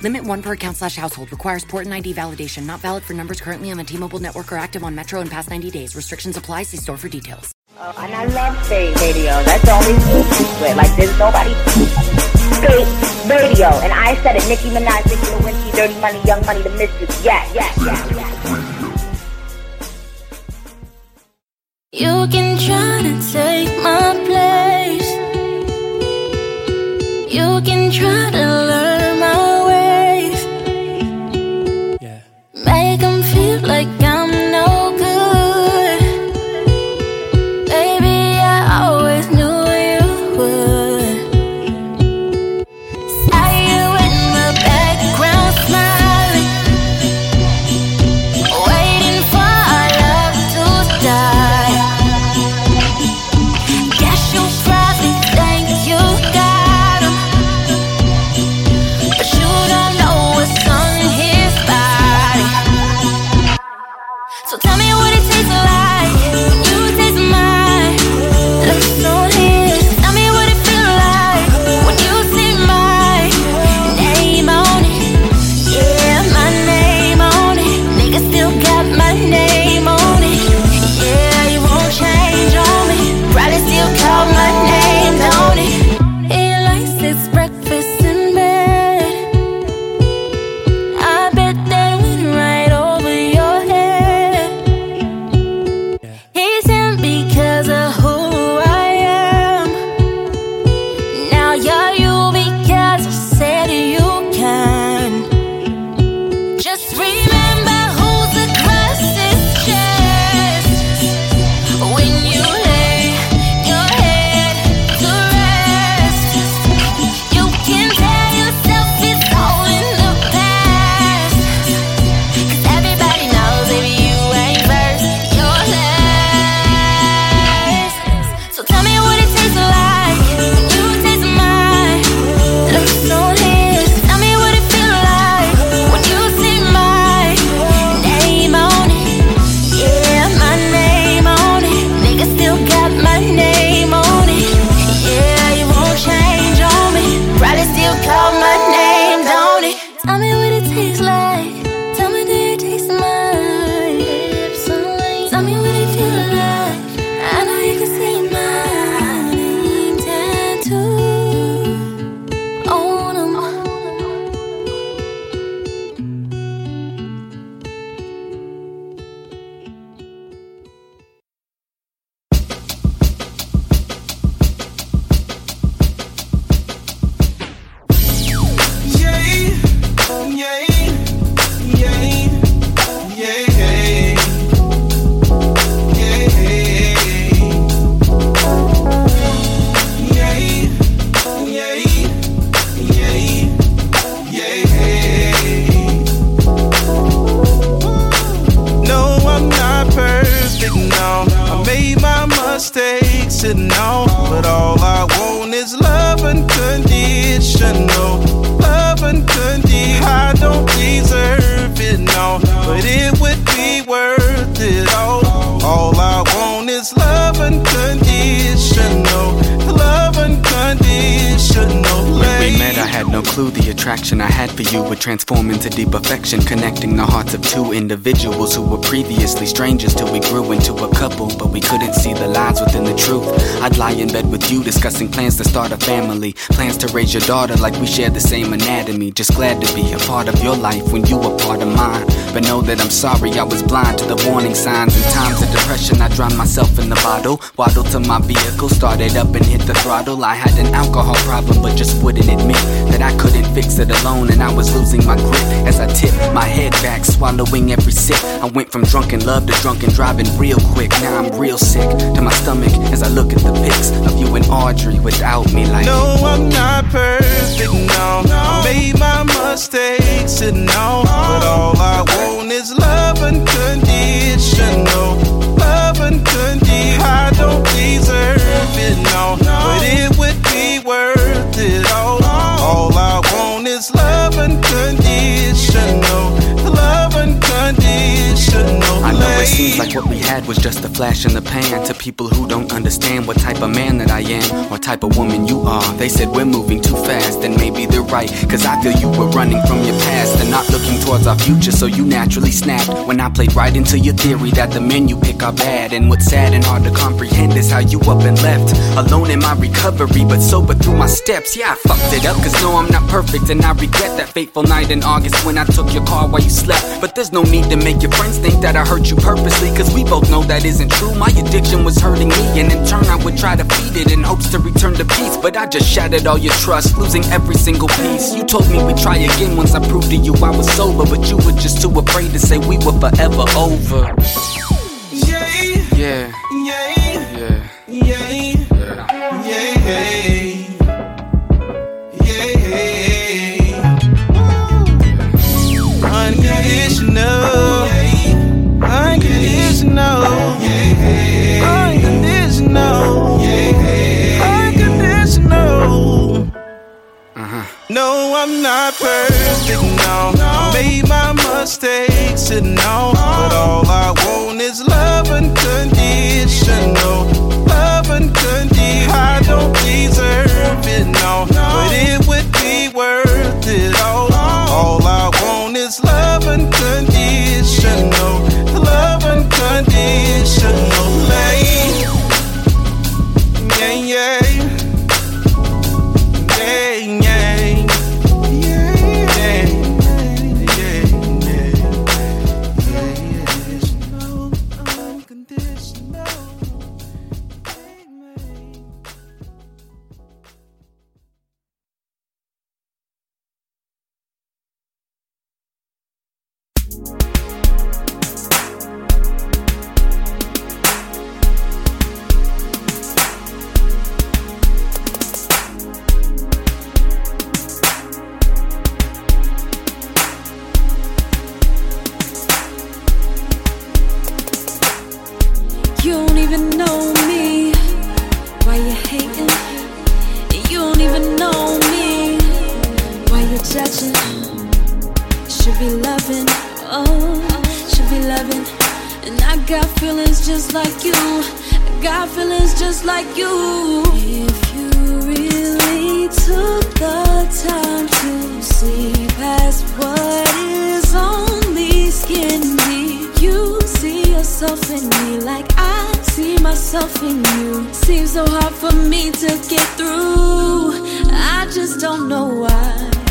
Limit one per account slash household. Requires port and ID validation. Not valid for numbers currently on the T-Mobile network or active on Metro in past 90 days. Restrictions apply. See store for details. Uh, and I love Spate Radio. That's the only thing Like, there's nobody Spate Radio. And I said it. Nicki Minaj, Nicki Lewinsky, Dirty Money, Young Money, The Mystics. Yeah, yeah, yeah, yeah. You can try to take my place. You can try to attraction I had for you would transform into deep affection, connecting the hearts of two individuals who were previously strangers till we grew into a couple. But we couldn't see the lies within the truth. I'd lie in bed with you, discussing plans to start a family, plans to raise your daughter like we share the same anatomy. Just glad to be a part of your life when you were part of mine. But know that I'm sorry I was blind to the warning signs. In times of depression, I drowned myself in the bottle, waddled to my vehicle, started up and hit the throttle. I had an alcohol problem, but just wouldn't admit that I couldn't fix exit alone, and I was losing my grip as I tipped my head back, swallowing every sip. I went from drunken love to drunken driving real quick. Now I'm real sick to my stomach as I look at the pics of you and Audrey without me. Like, no, I'm not perfect. No, no. I made my mistakes, and no, but all I want is love unconditional. Love unconditional. I don't deserve it, no, no. but it would be worth. condition Seems like what we had was just a flash in the pan. To people who don't understand what type of man that I am, or type of woman you are. They said we're moving too fast, and maybe they're right. Cause I feel you were running from your past and not looking towards our future, so you naturally snapped. When I played right into your theory that the men you pick are bad. And what's sad and hard to comprehend is how you up and left. Alone in my recovery, but sober through my steps. Yeah, I fucked it up, cause no, I'm not perfect, and I regret that fateful night in August when I took your car while you slept. But there's no need to make your friends think that I hurt you purposely, cause we both know that isn't true. My addiction was hurting me, and in turn, I would try to feed it in hopes to return to peace. But I just shattered all your trust, losing every single piece. You told me we'd try again once I proved to you I was sober, but you were just too afraid to say we were forever over. Yeah, yeah, I'm not perfect, no. I made my mistakes, and no. But all I want is love unconditional. Love unconditional. I don't deserve it, no. But it would be worth it all. All I want is love unconditional. Love unconditional. Got feelings just like you. If you really took the time to see past what is only skin deep, you see yourself in me like I see myself in you. Seems so hard for me to get through. I just don't know why.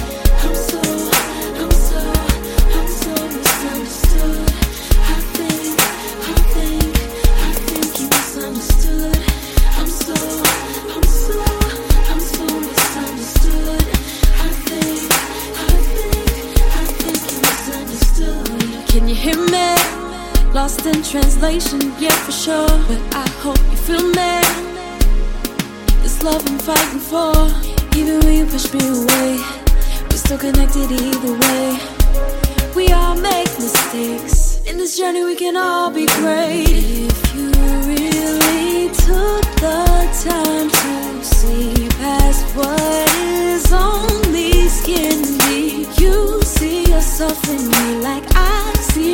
In translation, yeah, for sure. But I hope you feel me. This love I'm fighting for. Even when you push me away, we're still connected either way. We all make mistakes. In this journey, we can all be great. If you really took the time to see past what is only skin deep, you see yourself in me like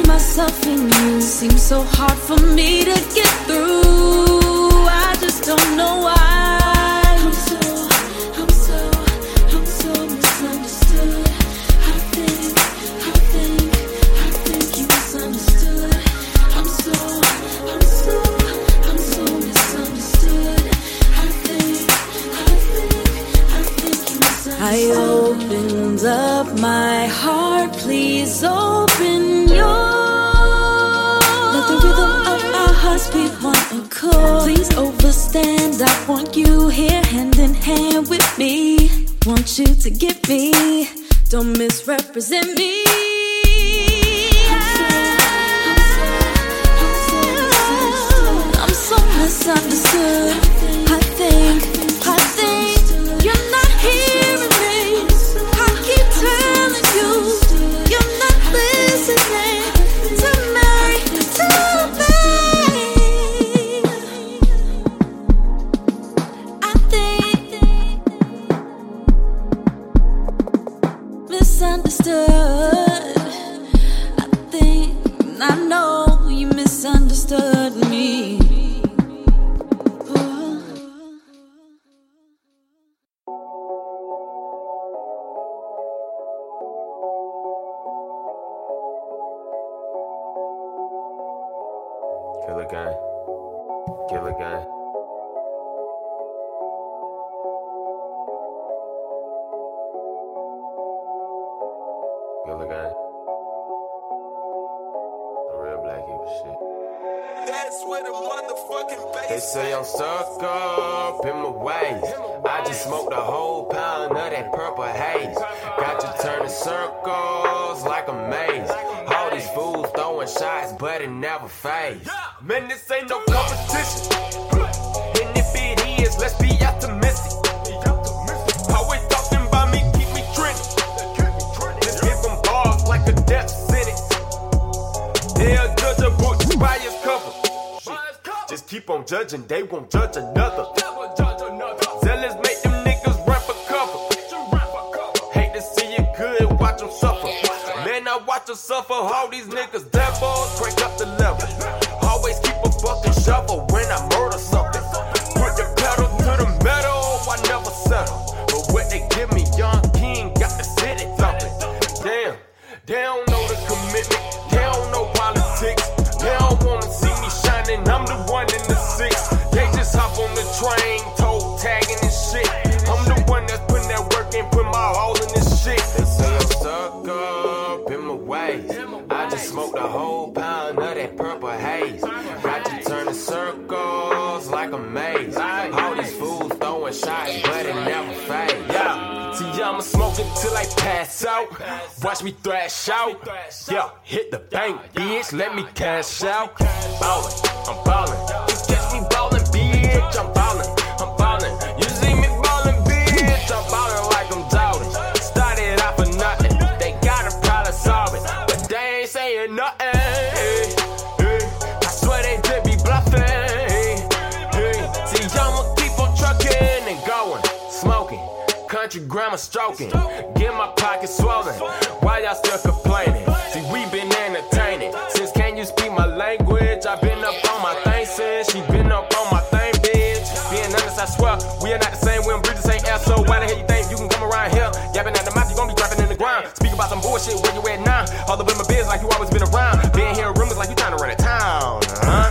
myself in you. Seems so hard for me to get through. I just don't know why. I want you here hand in hand with me. Want you to get me, don't misrepresent me. Don't pass out. Watch me thrash out. Yeah, hit the bank, bitch. Let me cash out. Ballin', I'm ballin'. You catch me ballin', bitch. I'm ballin', I'm ballin'. You see me ballin', bitch. I'm ballin' like I'm Jordan. Started out for nothing. They got a problem solving, but they ain't saying nothing. Country grammar stroking, get my pockets swollen. Why y'all still complaining? See, we been entertaining. Since can you speak my language? i been up on my thing since she been up on my thing, bitch. Being honest, I swear, we are not the same. We don't breathe the same air, so why the hell you think you can come around here? Yapping at the mouth, you gon' be dropping in the ground. Speak about some bullshit, where you at now? All up in my biz like you always been around. Been hearing rumors like you trying to run a town, huh?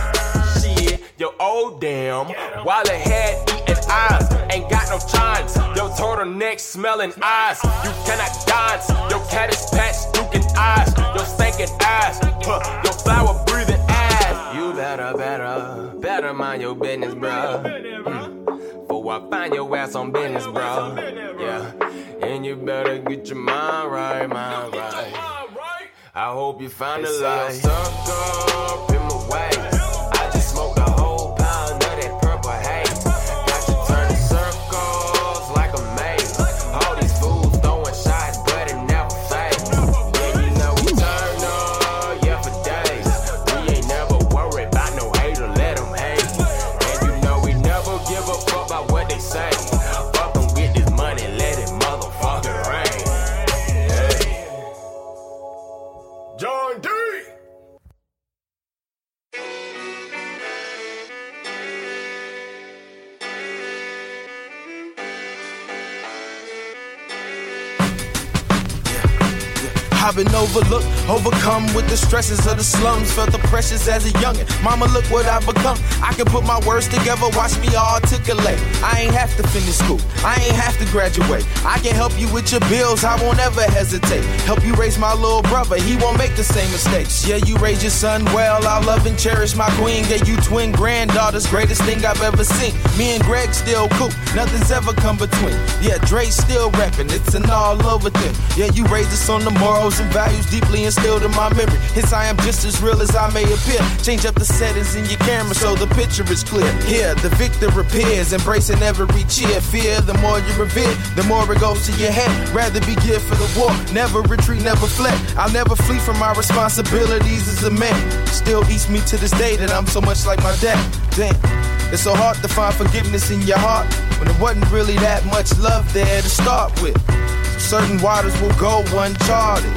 Shit, yo, old damn. While the head eating eyes, ain't got no chance. Yo, turtleneck smelling eyes. You cannot dance. Yo, cat is patched, looking eyes. Yo, stinking ass. Huh, yo, flower breathing ass. You better, better, better mind your business, bro. Mm. For I find your ass on business, bro. Yeah, and you better get your mind right, mind right. I hope you find the light. Stuck up in my ways. been overlooked, overcome with the stresses of the slums. Felt the pressures as a youngin'. Mama, look what I've become. I can put my words together, watch me articulate. I ain't have to finish school, I ain't have to graduate. I can help you with your bills, I won't ever hesitate. Help you raise my little brother, he won't make the same mistakes. Yeah, you raised your son well, I love and cherish my queen. Gave you twin granddaughters, greatest thing I've ever seen. Me and Greg still cool, nothing's ever come between. Yeah, Dre's still rapping, it's an all over thing. Yeah, you raised us on the morals and values deeply instilled in my memory. Hence, I am just as real as I may appear. Change up the settings in your camera so the picture is clear. Here, the victor appears, embracing every cheer. Fear, the more you revere, the more it goes to your head. Rather be geared for the war, never retreat, never fled. I'll never flee from my responsibilities as a man. Still eats me to this day that I'm so much like my dad. Damn. It's so hard to find forgiveness in your heart when there wasn't really that much love there to start with. Certain waters will go uncharted.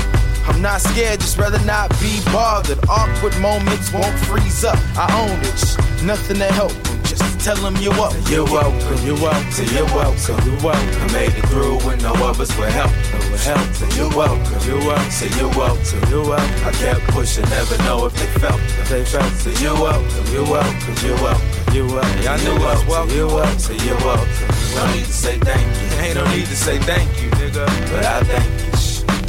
I'm not scared, just rather not be bothered. Awkward moments won't freeze up. I own it. Nothing to help Just tell them you're welcome. You're welcome, you're welcome, Say you're welcome. you're welcome. I made it through when no others would help. No one help. Say you're welcome, you're welcome. Say you're welcome, you're welcome. I kept pushing, never know if they felt. If they felt. Say you're welcome, you're welcome, you're welcome. You're welcome. Y'all knew I was welcome. You're welcome. Say you're welcome. No need to say thank you. Ain't no need to say thank you, nigga. But I thank you.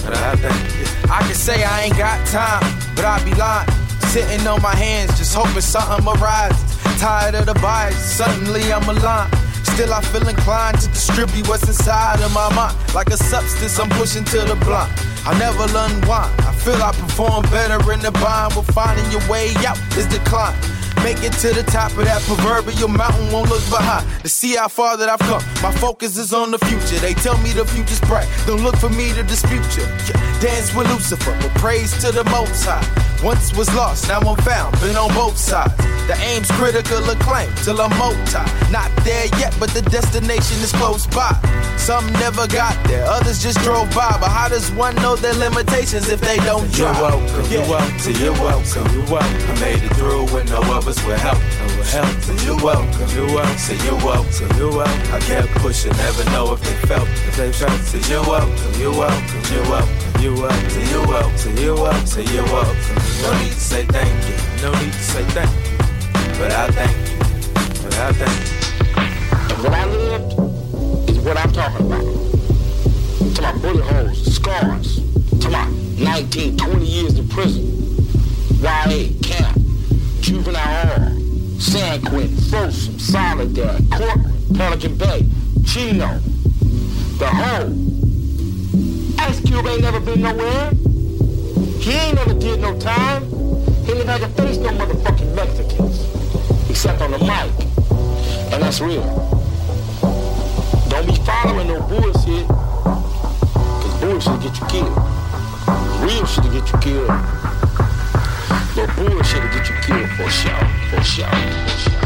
But I thank you. I can say I ain't got time, but I be lying. Sitting on my hands, just hoping something arises. tired of the bias. Suddenly I'm aligned. Still, I feel inclined to distribute what's inside of my mind. Like a substance I'm pushing to the blind. I never unwind. I feel I perform better in the bind. But finding your way out is the decline. Make it to the top of that proverbial mountain, won't look behind to see how far that I've come. My focus is on the future. They tell me the future's bright. Don't look for me to dispute you. Yeah, dance with Lucifer, but praise to the Most High. Once was lost, now I'm found. Been on both sides. The aim's critical acclaim till I'm multi. Not there yet, but the destination is close by. Some never got there, others just drove by. But how does one know their limitations if they don't You're try? welcome, Yeah. you're welcome, you're welcome, you're welcome. I made it through when no others would help. Help. So you're welcome, you're welcome, so you're welcome, you're welcome. I kept pushing, never know if they felt, if they felt. So you're welcome, you're welcome, you're welcome, you're welcome, so you're welcome, so you're welcome, so you're welcome. No need to say thank you, no need to say thank you, but I thank you, but I thank you. What I lived is what I'm talking about. Talking about bullet holes, scars. Talking about 19, 20 years in prison. YA, camp, juvenile hall, San Quentin, Folsom, Soledad, Corcoran, Pelican Bay, Chino, the whole. Ice Cube ain't never been nowhere. He ain't never did no time. He ain't never faced no motherfucking Mexicans. Except on the mic. And that's real. Don't be following no bullshit. Cause bullshit get you killed. Real shit will get you killed. But bullshit will get you killed for sure. For sure. For sure.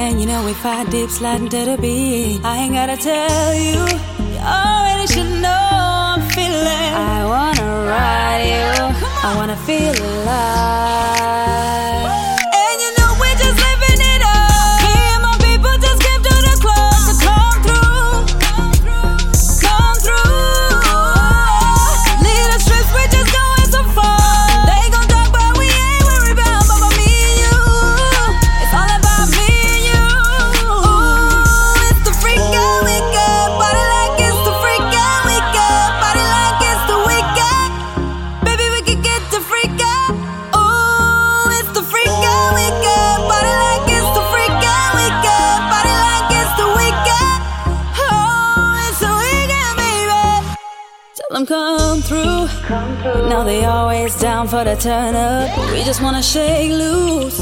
And you know if I dip sliding to the beat, I ain't gotta tell you. You already should know I'm feeling. I wanna ride you. I wanna feel alive. it's down for the turn up. We just wanna shake loose.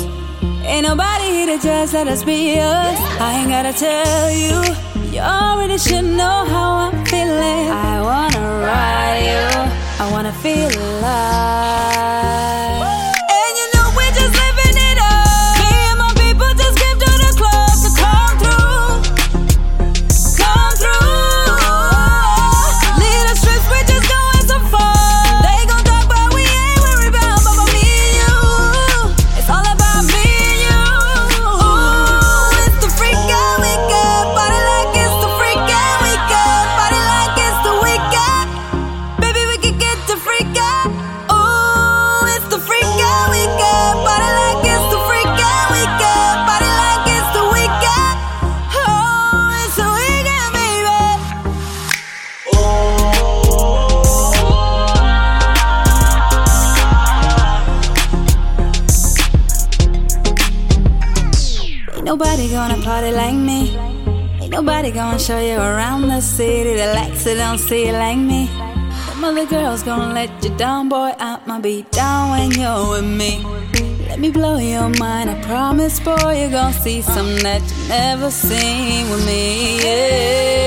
Ain't nobody here to just let us be us. I ain't gotta tell you, you already should know how I'm feeling. I wanna ride you, I wanna feel alive. nobody gonna party like me. Ain't nobody gonna show you around the city that likes it, don't see it like me. Some other girl's gonna let you down, boy. I might be down when you're with me. Let me blow your mind, I promise, boy. You're gonna see something that you never seen with me. Yeah.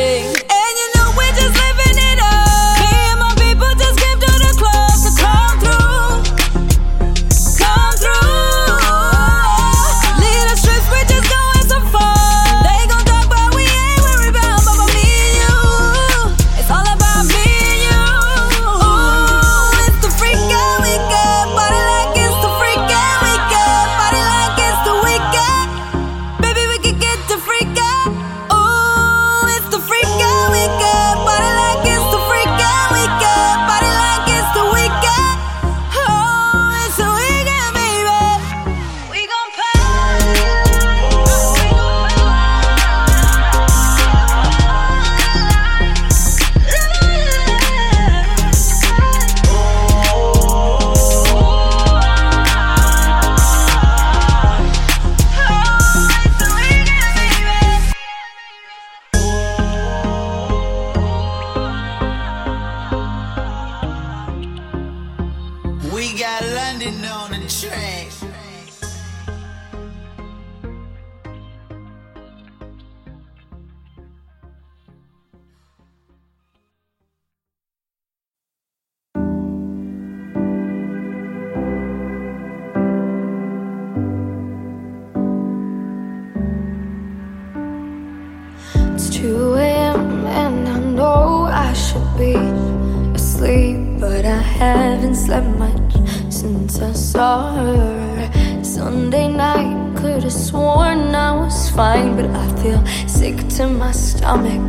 sleep, but I haven't slept much since I saw her. Sunday night, could have sworn I was fine, but I feel sick to my stomach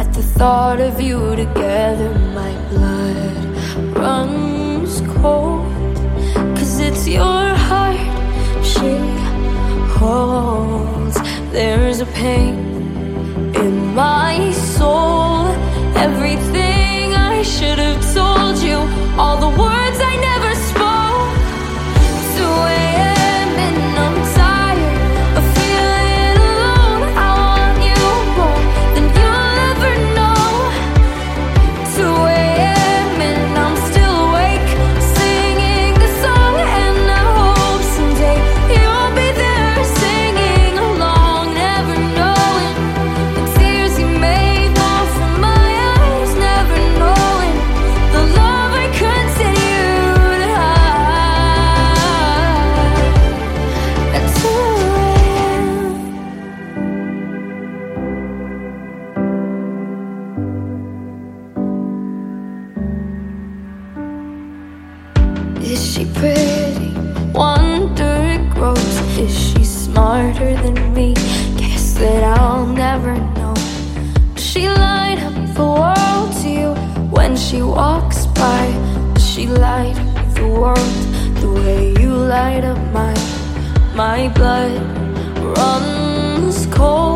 at the thought of you together. My blood runs cold, cause it's your heart she holds. There's a pain in my soul, everything should have told you all the words I never spoke to. my blood runs cold.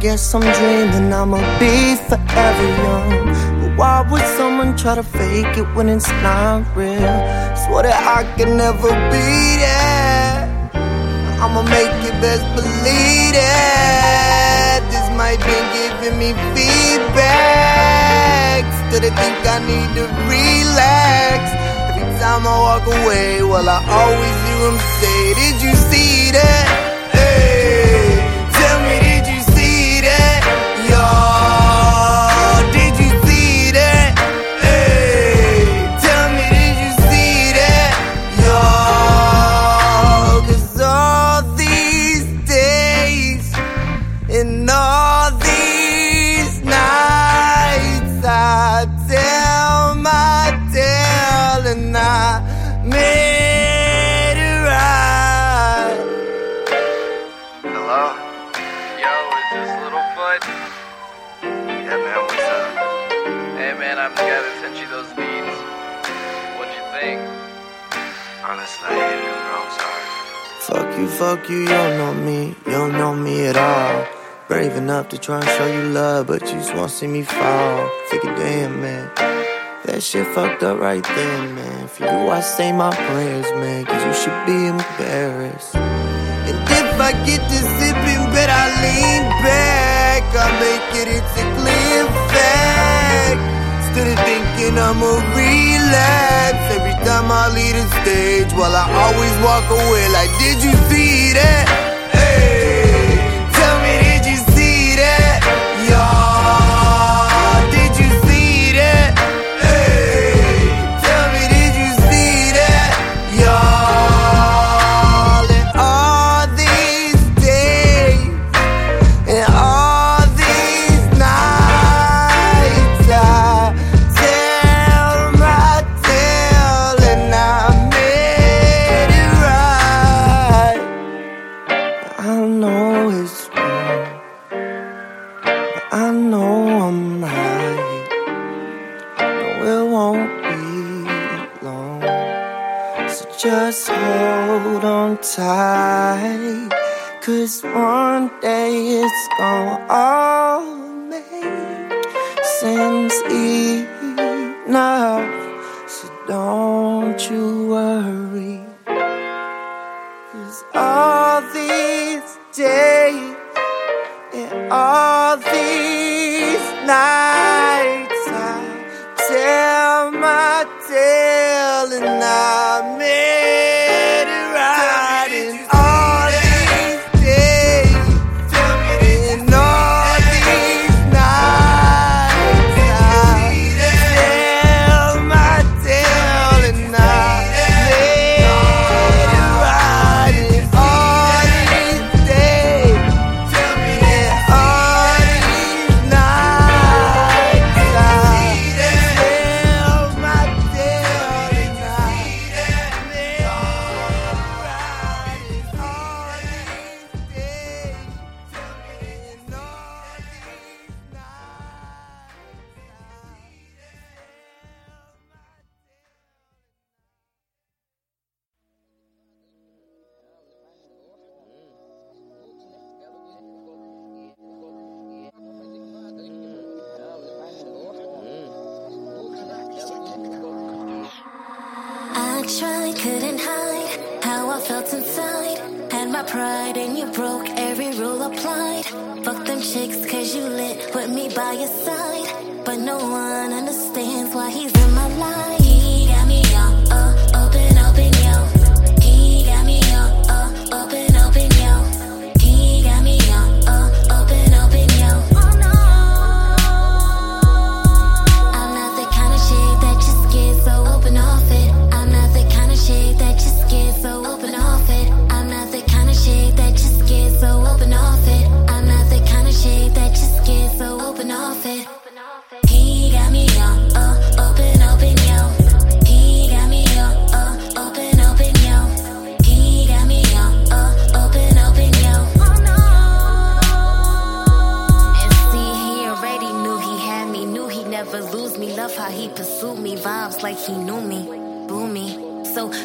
guess I'm dreaming I'ma be forever young. But why would someone try to fake it when it's not real? Swear that I can never be that. I'ma make you best believe it. This might be giving me feedback. Still, they think I need to relax. Every time I walk away, well, I always hear him say, Did you see that? Hey. Fuck you, you, don't know me, you don't know me at all. Brave enough to try and show you love, but you just wanna see me fall. Figure, damn, man. That shit fucked up right there, man. For you, I say my prayers, man, cause you should be embarrassed. And if I get to sipping, bet I lean back. I make it, it's a clear fact. Instead of thinking I'ma relapse time I leave the stage. Well, I always walk away like, did you see that?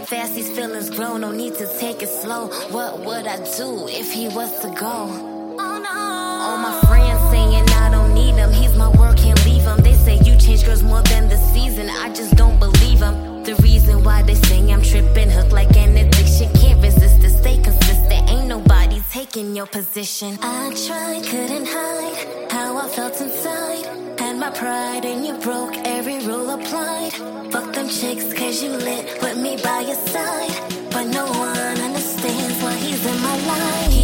Fast these feelings grow, no need to take it slow. What would I do if he was to go? Oh no. All my friends saying I don't need him, he's my world, can't leave him. They say you change girls more than the season, I just don't believe him. The reason why they say I'm tripping, hooked like an addiction, can't resist it, stay consistent. Ain't no your position. I tried, couldn't hide how I felt inside. My pride and you broke every rule applied. Fuck them chicks cause you lit with me by your side. But no one understands why he's in my life.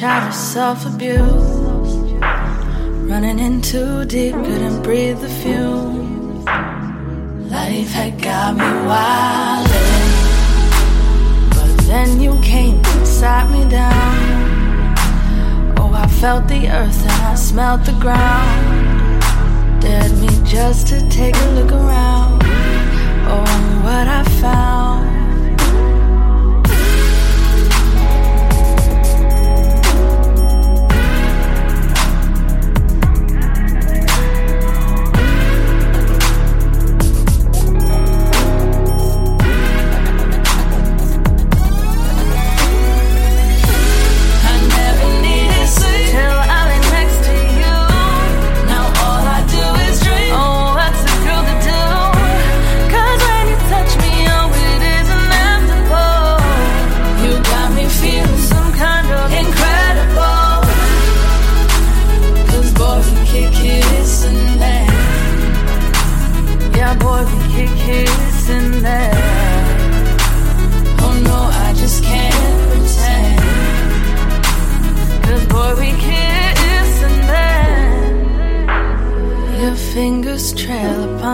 Restless chatter, self abuse. Running in too deep, couldn't breathe the fumes. Life had got me wildin'. But then you came and sat me down. Oh, I felt the earth and I smelt the ground. Dared me just to take a look around. Oh, what I found.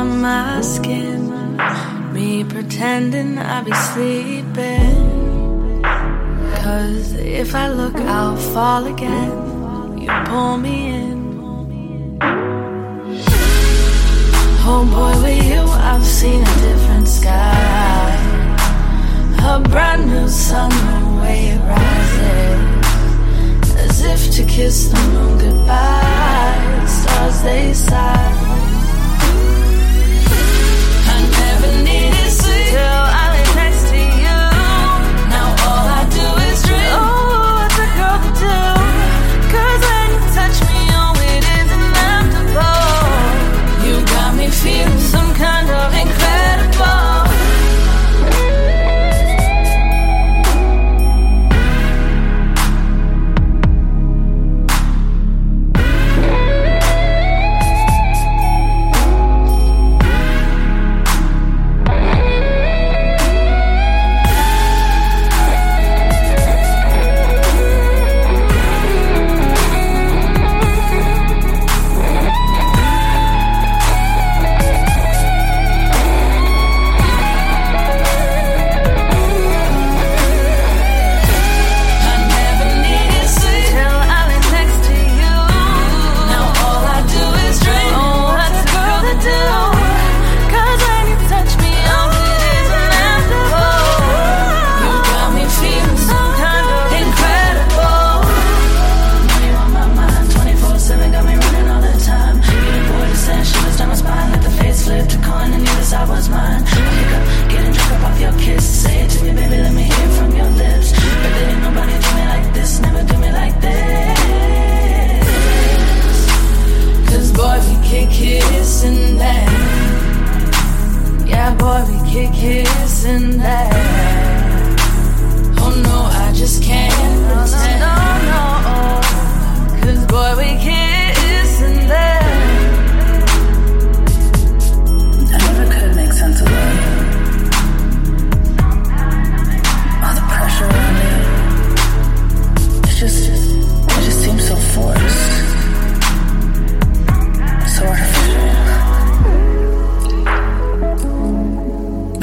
Upon my skin. Me pretending I be sleeping. Cause if I look, I'll fall again. You pull me in. Oh boy, with you, I've seen a different sky. A brand new sun, the way it rises. As if to kiss the moon goodbye. Stars they sigh.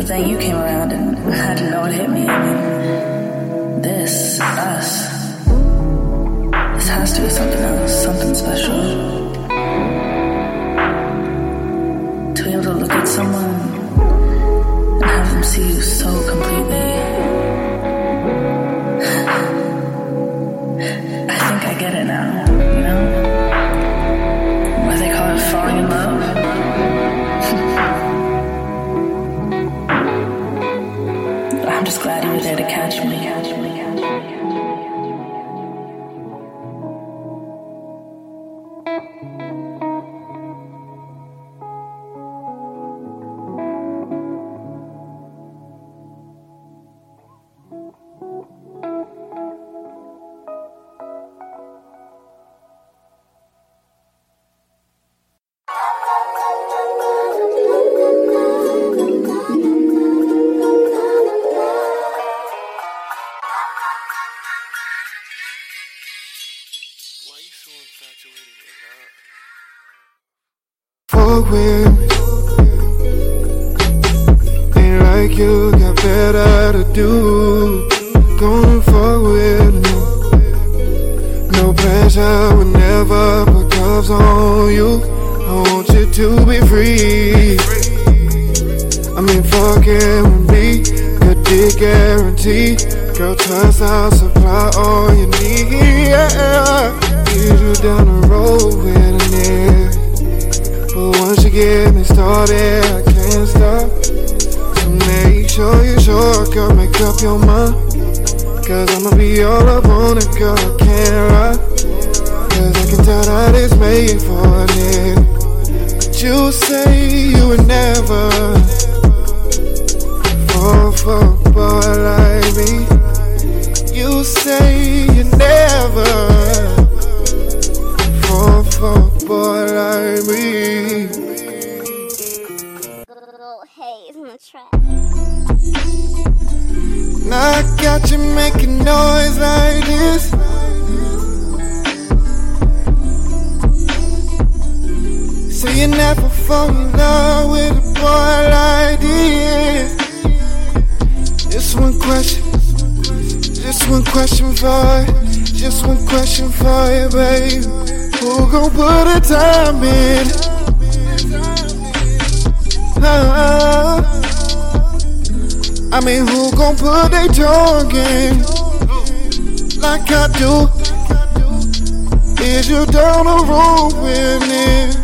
Mind and I had to know it hit me. I mean, this, us, this has to be something else, something special. To be able to look at someone and have them see you so completely. To be free. I mean, with me. Good dick guarantee. Girl, trust I'll supply all you need. Yeah. Lead you down the road with a nigga. But once you get me started, I can't stop. So make sure you sure, girl, make up your mind. Cause I'ma be all up on it, girl, I can't lie. Cause I can tell that it's made for a. You say you would never fall for a boy like me. You say you never fall for a boy like me. Little haze in the track. Now I got you making noise like this. So you never fall in love with a boy like this. Just one question, just one question for you, just one question for you, babe. Who gon' put a time in? I mean, who gon' put their tongue in like I do? Is you down the road with me?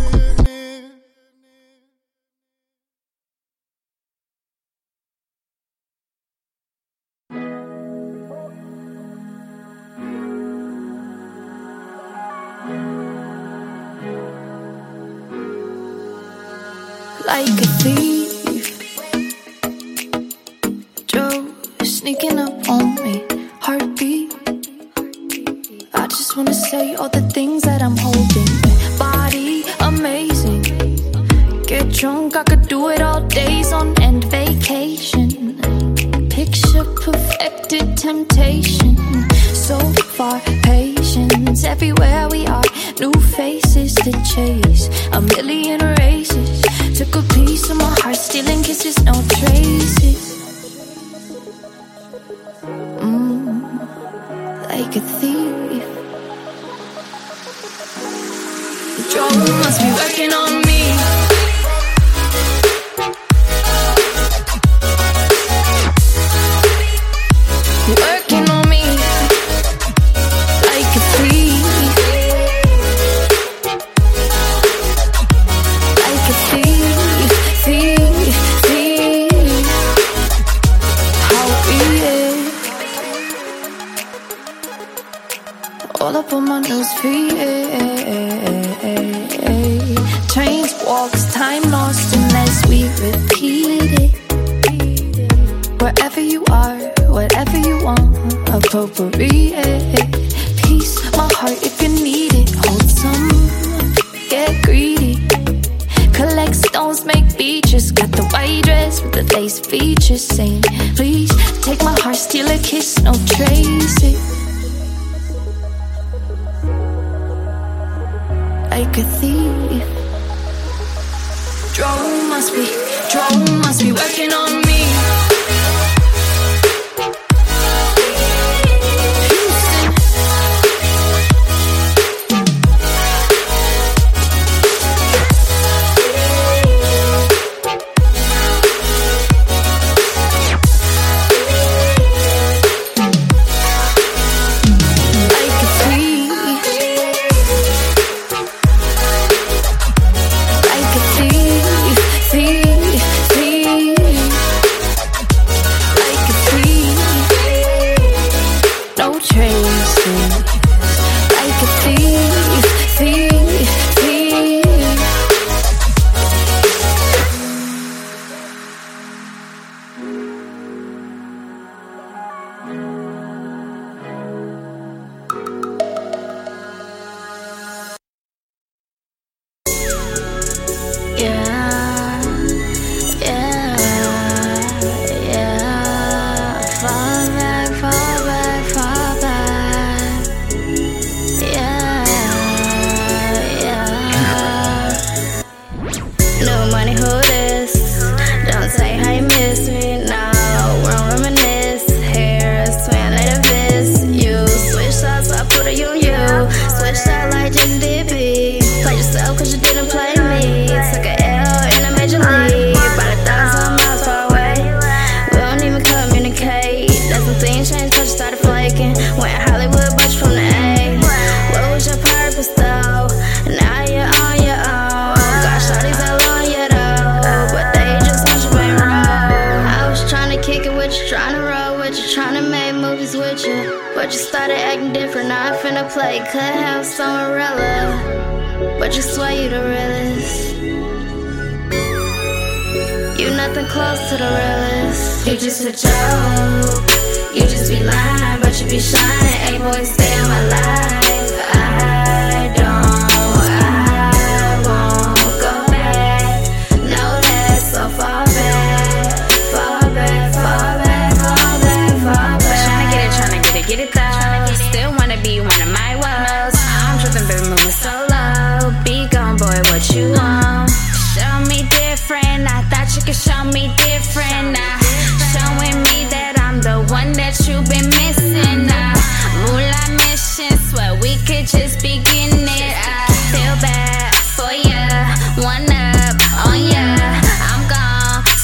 Joe must be working on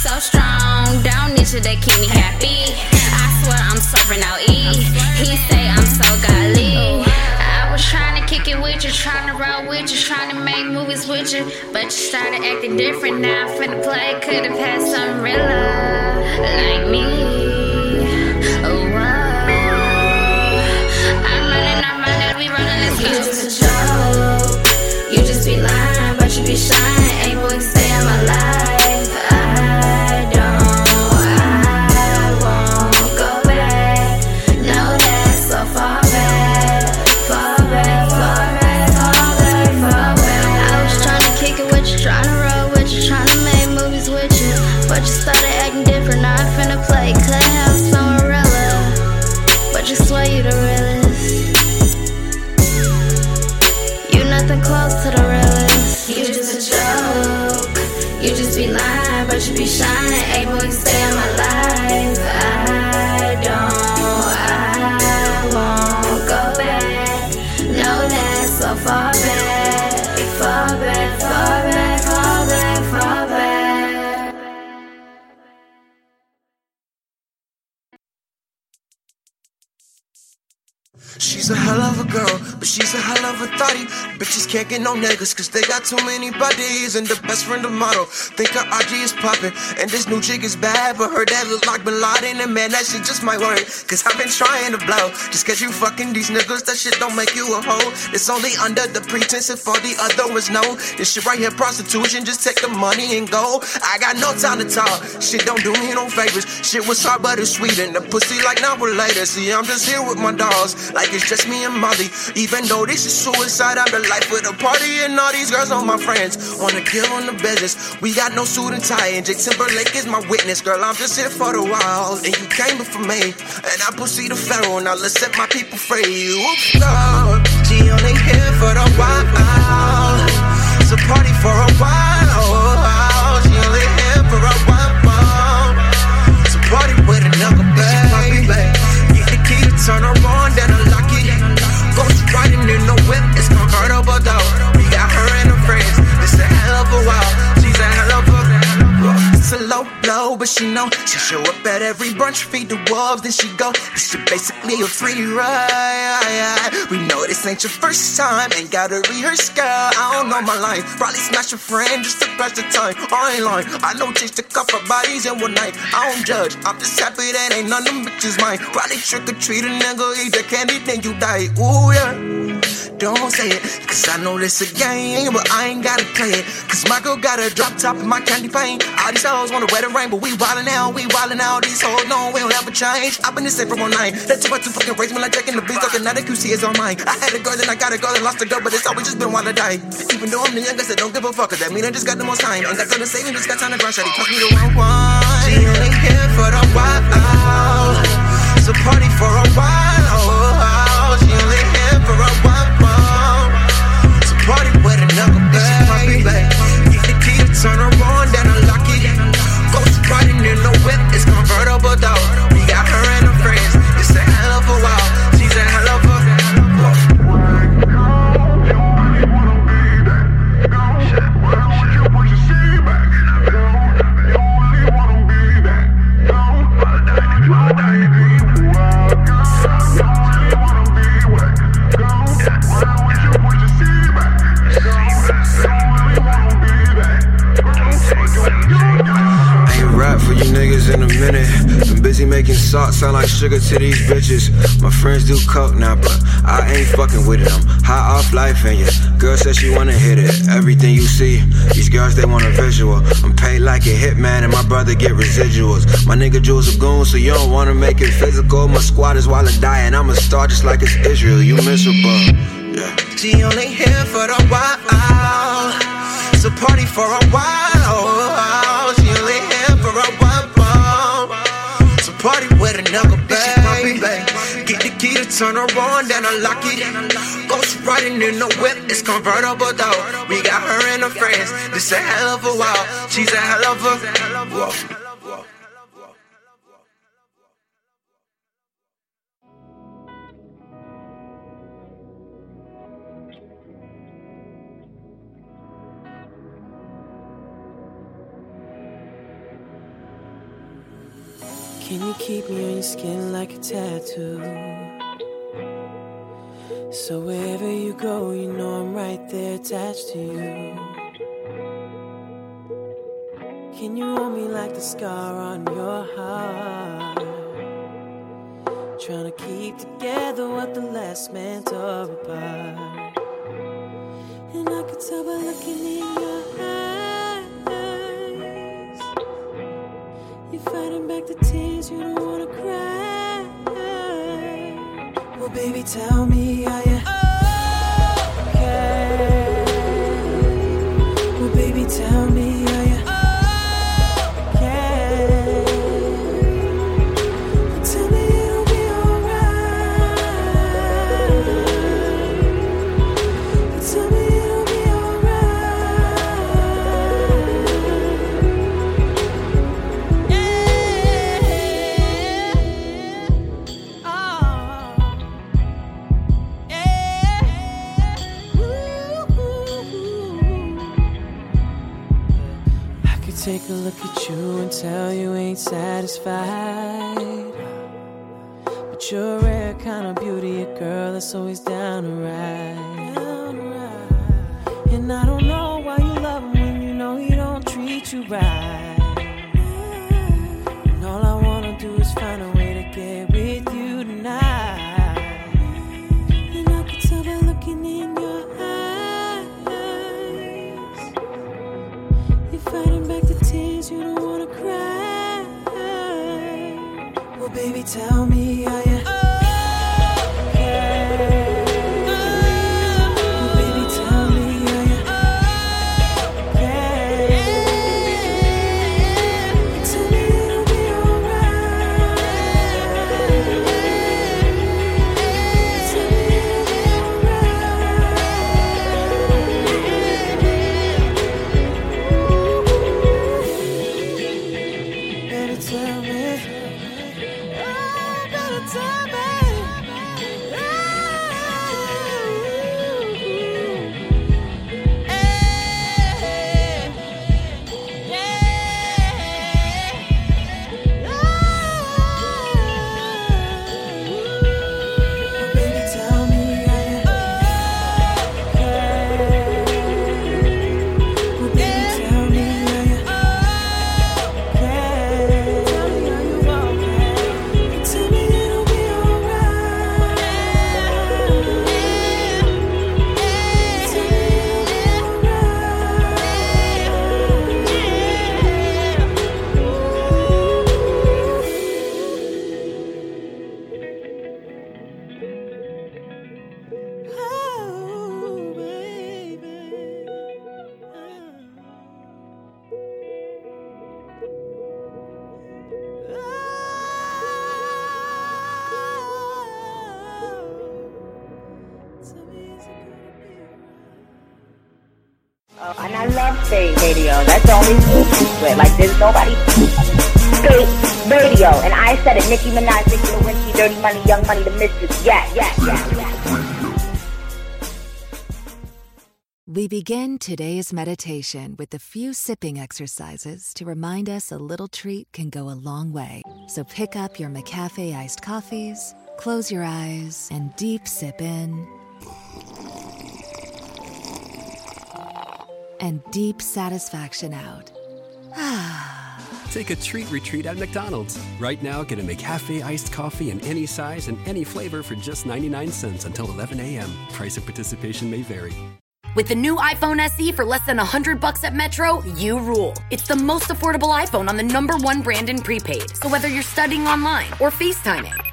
so strong. Don't need you to keep me happy. I swear I'm serving out E. He say I'm so godly. I was trying to kick it with you, trying to roll with you, trying to make movies with you. But you started acting different now. Finna play, could have had some real love like me. Oh, whoa. I'm running, I'm running, we running, let's joke. You just be lying, but you be shining. You be shining. Hey boy, stay Bitches can't get no niggas, cause they got too many bodies. And the best friend of model, think her RG is poppin'. And this new chick is bad, but her dad look like Bin Laden. And man, that shit just might work. Cause I've been trying to blow. Just cause you fucking these niggas, that shit don't make you a hoe. It's only under the pretense if all the other was no. This shit right here, prostitution, just take the money and go. I got no time to talk. Shit don't do me no favors. Shit was hard, but it's sweet. And the pussy like now we're later. See, I'm just here with my dogs. Like it's just me and Molly. Even though this is suicide, I'm the life with a party. And all these girls are my friends. Wanna kill on the business. We got no suit and tie. And J Timberlake is my witness. Girl, I'm just here for the while. And you came before me. And I pussy the pharaoh. Now let's set my people free. Oops, Lord. She only here for the while. It's a party for a while. She only here for a while. It's a party with another baby. Get the key to turn her on, then unlock it. She know. She show up at every brunch, feed the wolves, then she go. This shit basically a free ride. We know this ain't your first time, ain't gotta rehearse, girl. I don't know my lines. Probably smash a friend just to pass the time. I ain't lying. I know chased a couple bodies in one night. I don't judge. I'm just happy that ain't none of them bitches mine. Probably trick or treat a nigga, eat the candy, then you die. Ooh yeah. Don't say it, cause I know this a game, but I ain't gotta play it. Cause my girl got a drop top in my candy paint. All these hoes wanna wear the rain, but we wildin' out, we wildin' out. These hoes know we don't ever change. I've been the same for one night. That's about to fucking raise me like Jack in the beast, talking now the QC is on mine. I had a girl, then I got a girl, and lost a girl, but it's always just been while I die. Even though I'm the youngest, I don't give a fuck, cause that mean I just got the most time. Ain't got time to save me, just got time to grind, shawty, toss me the wrong one. She only here for the. It's a party for a while. Salt sound like sugar to these bitches. My friends do coke now, but I ain't fucking with it. I'm high off life and yeah. Girl says she wanna hit it. Everything you see, these girls they want a visual. I'm paid like a hitman and my brother get residuals. My nigga Jules a goon, so you don't wanna make it physical. My squad is while I die and I'm a star just like it's Israel. You miserable. Yeah. She only here for the while. A party for a while. Another baby. Get the key to turn her on, then unlock it. Ghost riding in the whip, it's convertible though. We got her and her friends. This a hell of a while. She's a hell of a. Whoa. Can you keep me on your skin like a tattoo? So wherever you go, you know I'm right there attached to you. Can you hold me like the scar on your heart? Trying to keep together what the last man tore apart. And I could tell by looking in your eyes. You're fighting back the tears, you don't wanna cry. Well, baby, tell me, are you okay? Well, baby, tell me, Nicki Minaj, Nicki Lewinsky, Dirty Money, Young Money, the Mistress. Yeah, yeah, yeah, yeah. We begin today's meditation with a few sipping exercises to remind us a little treat can go a long way. So pick up your McCafe iced coffees, close your eyes, and deep sip in. And deep satisfaction out. Ah. Take a treat retreat at McDonald's. Right now, get a McCafe iced coffee in any size and any flavor for just 99 cents until 11 a.m. Price of participation may vary. With the new iPhone SE for less than 100 bucks at Metro, you rule. It's the most affordable iPhone on the number one brand in prepaid. So whether you're studying online or FaceTiming,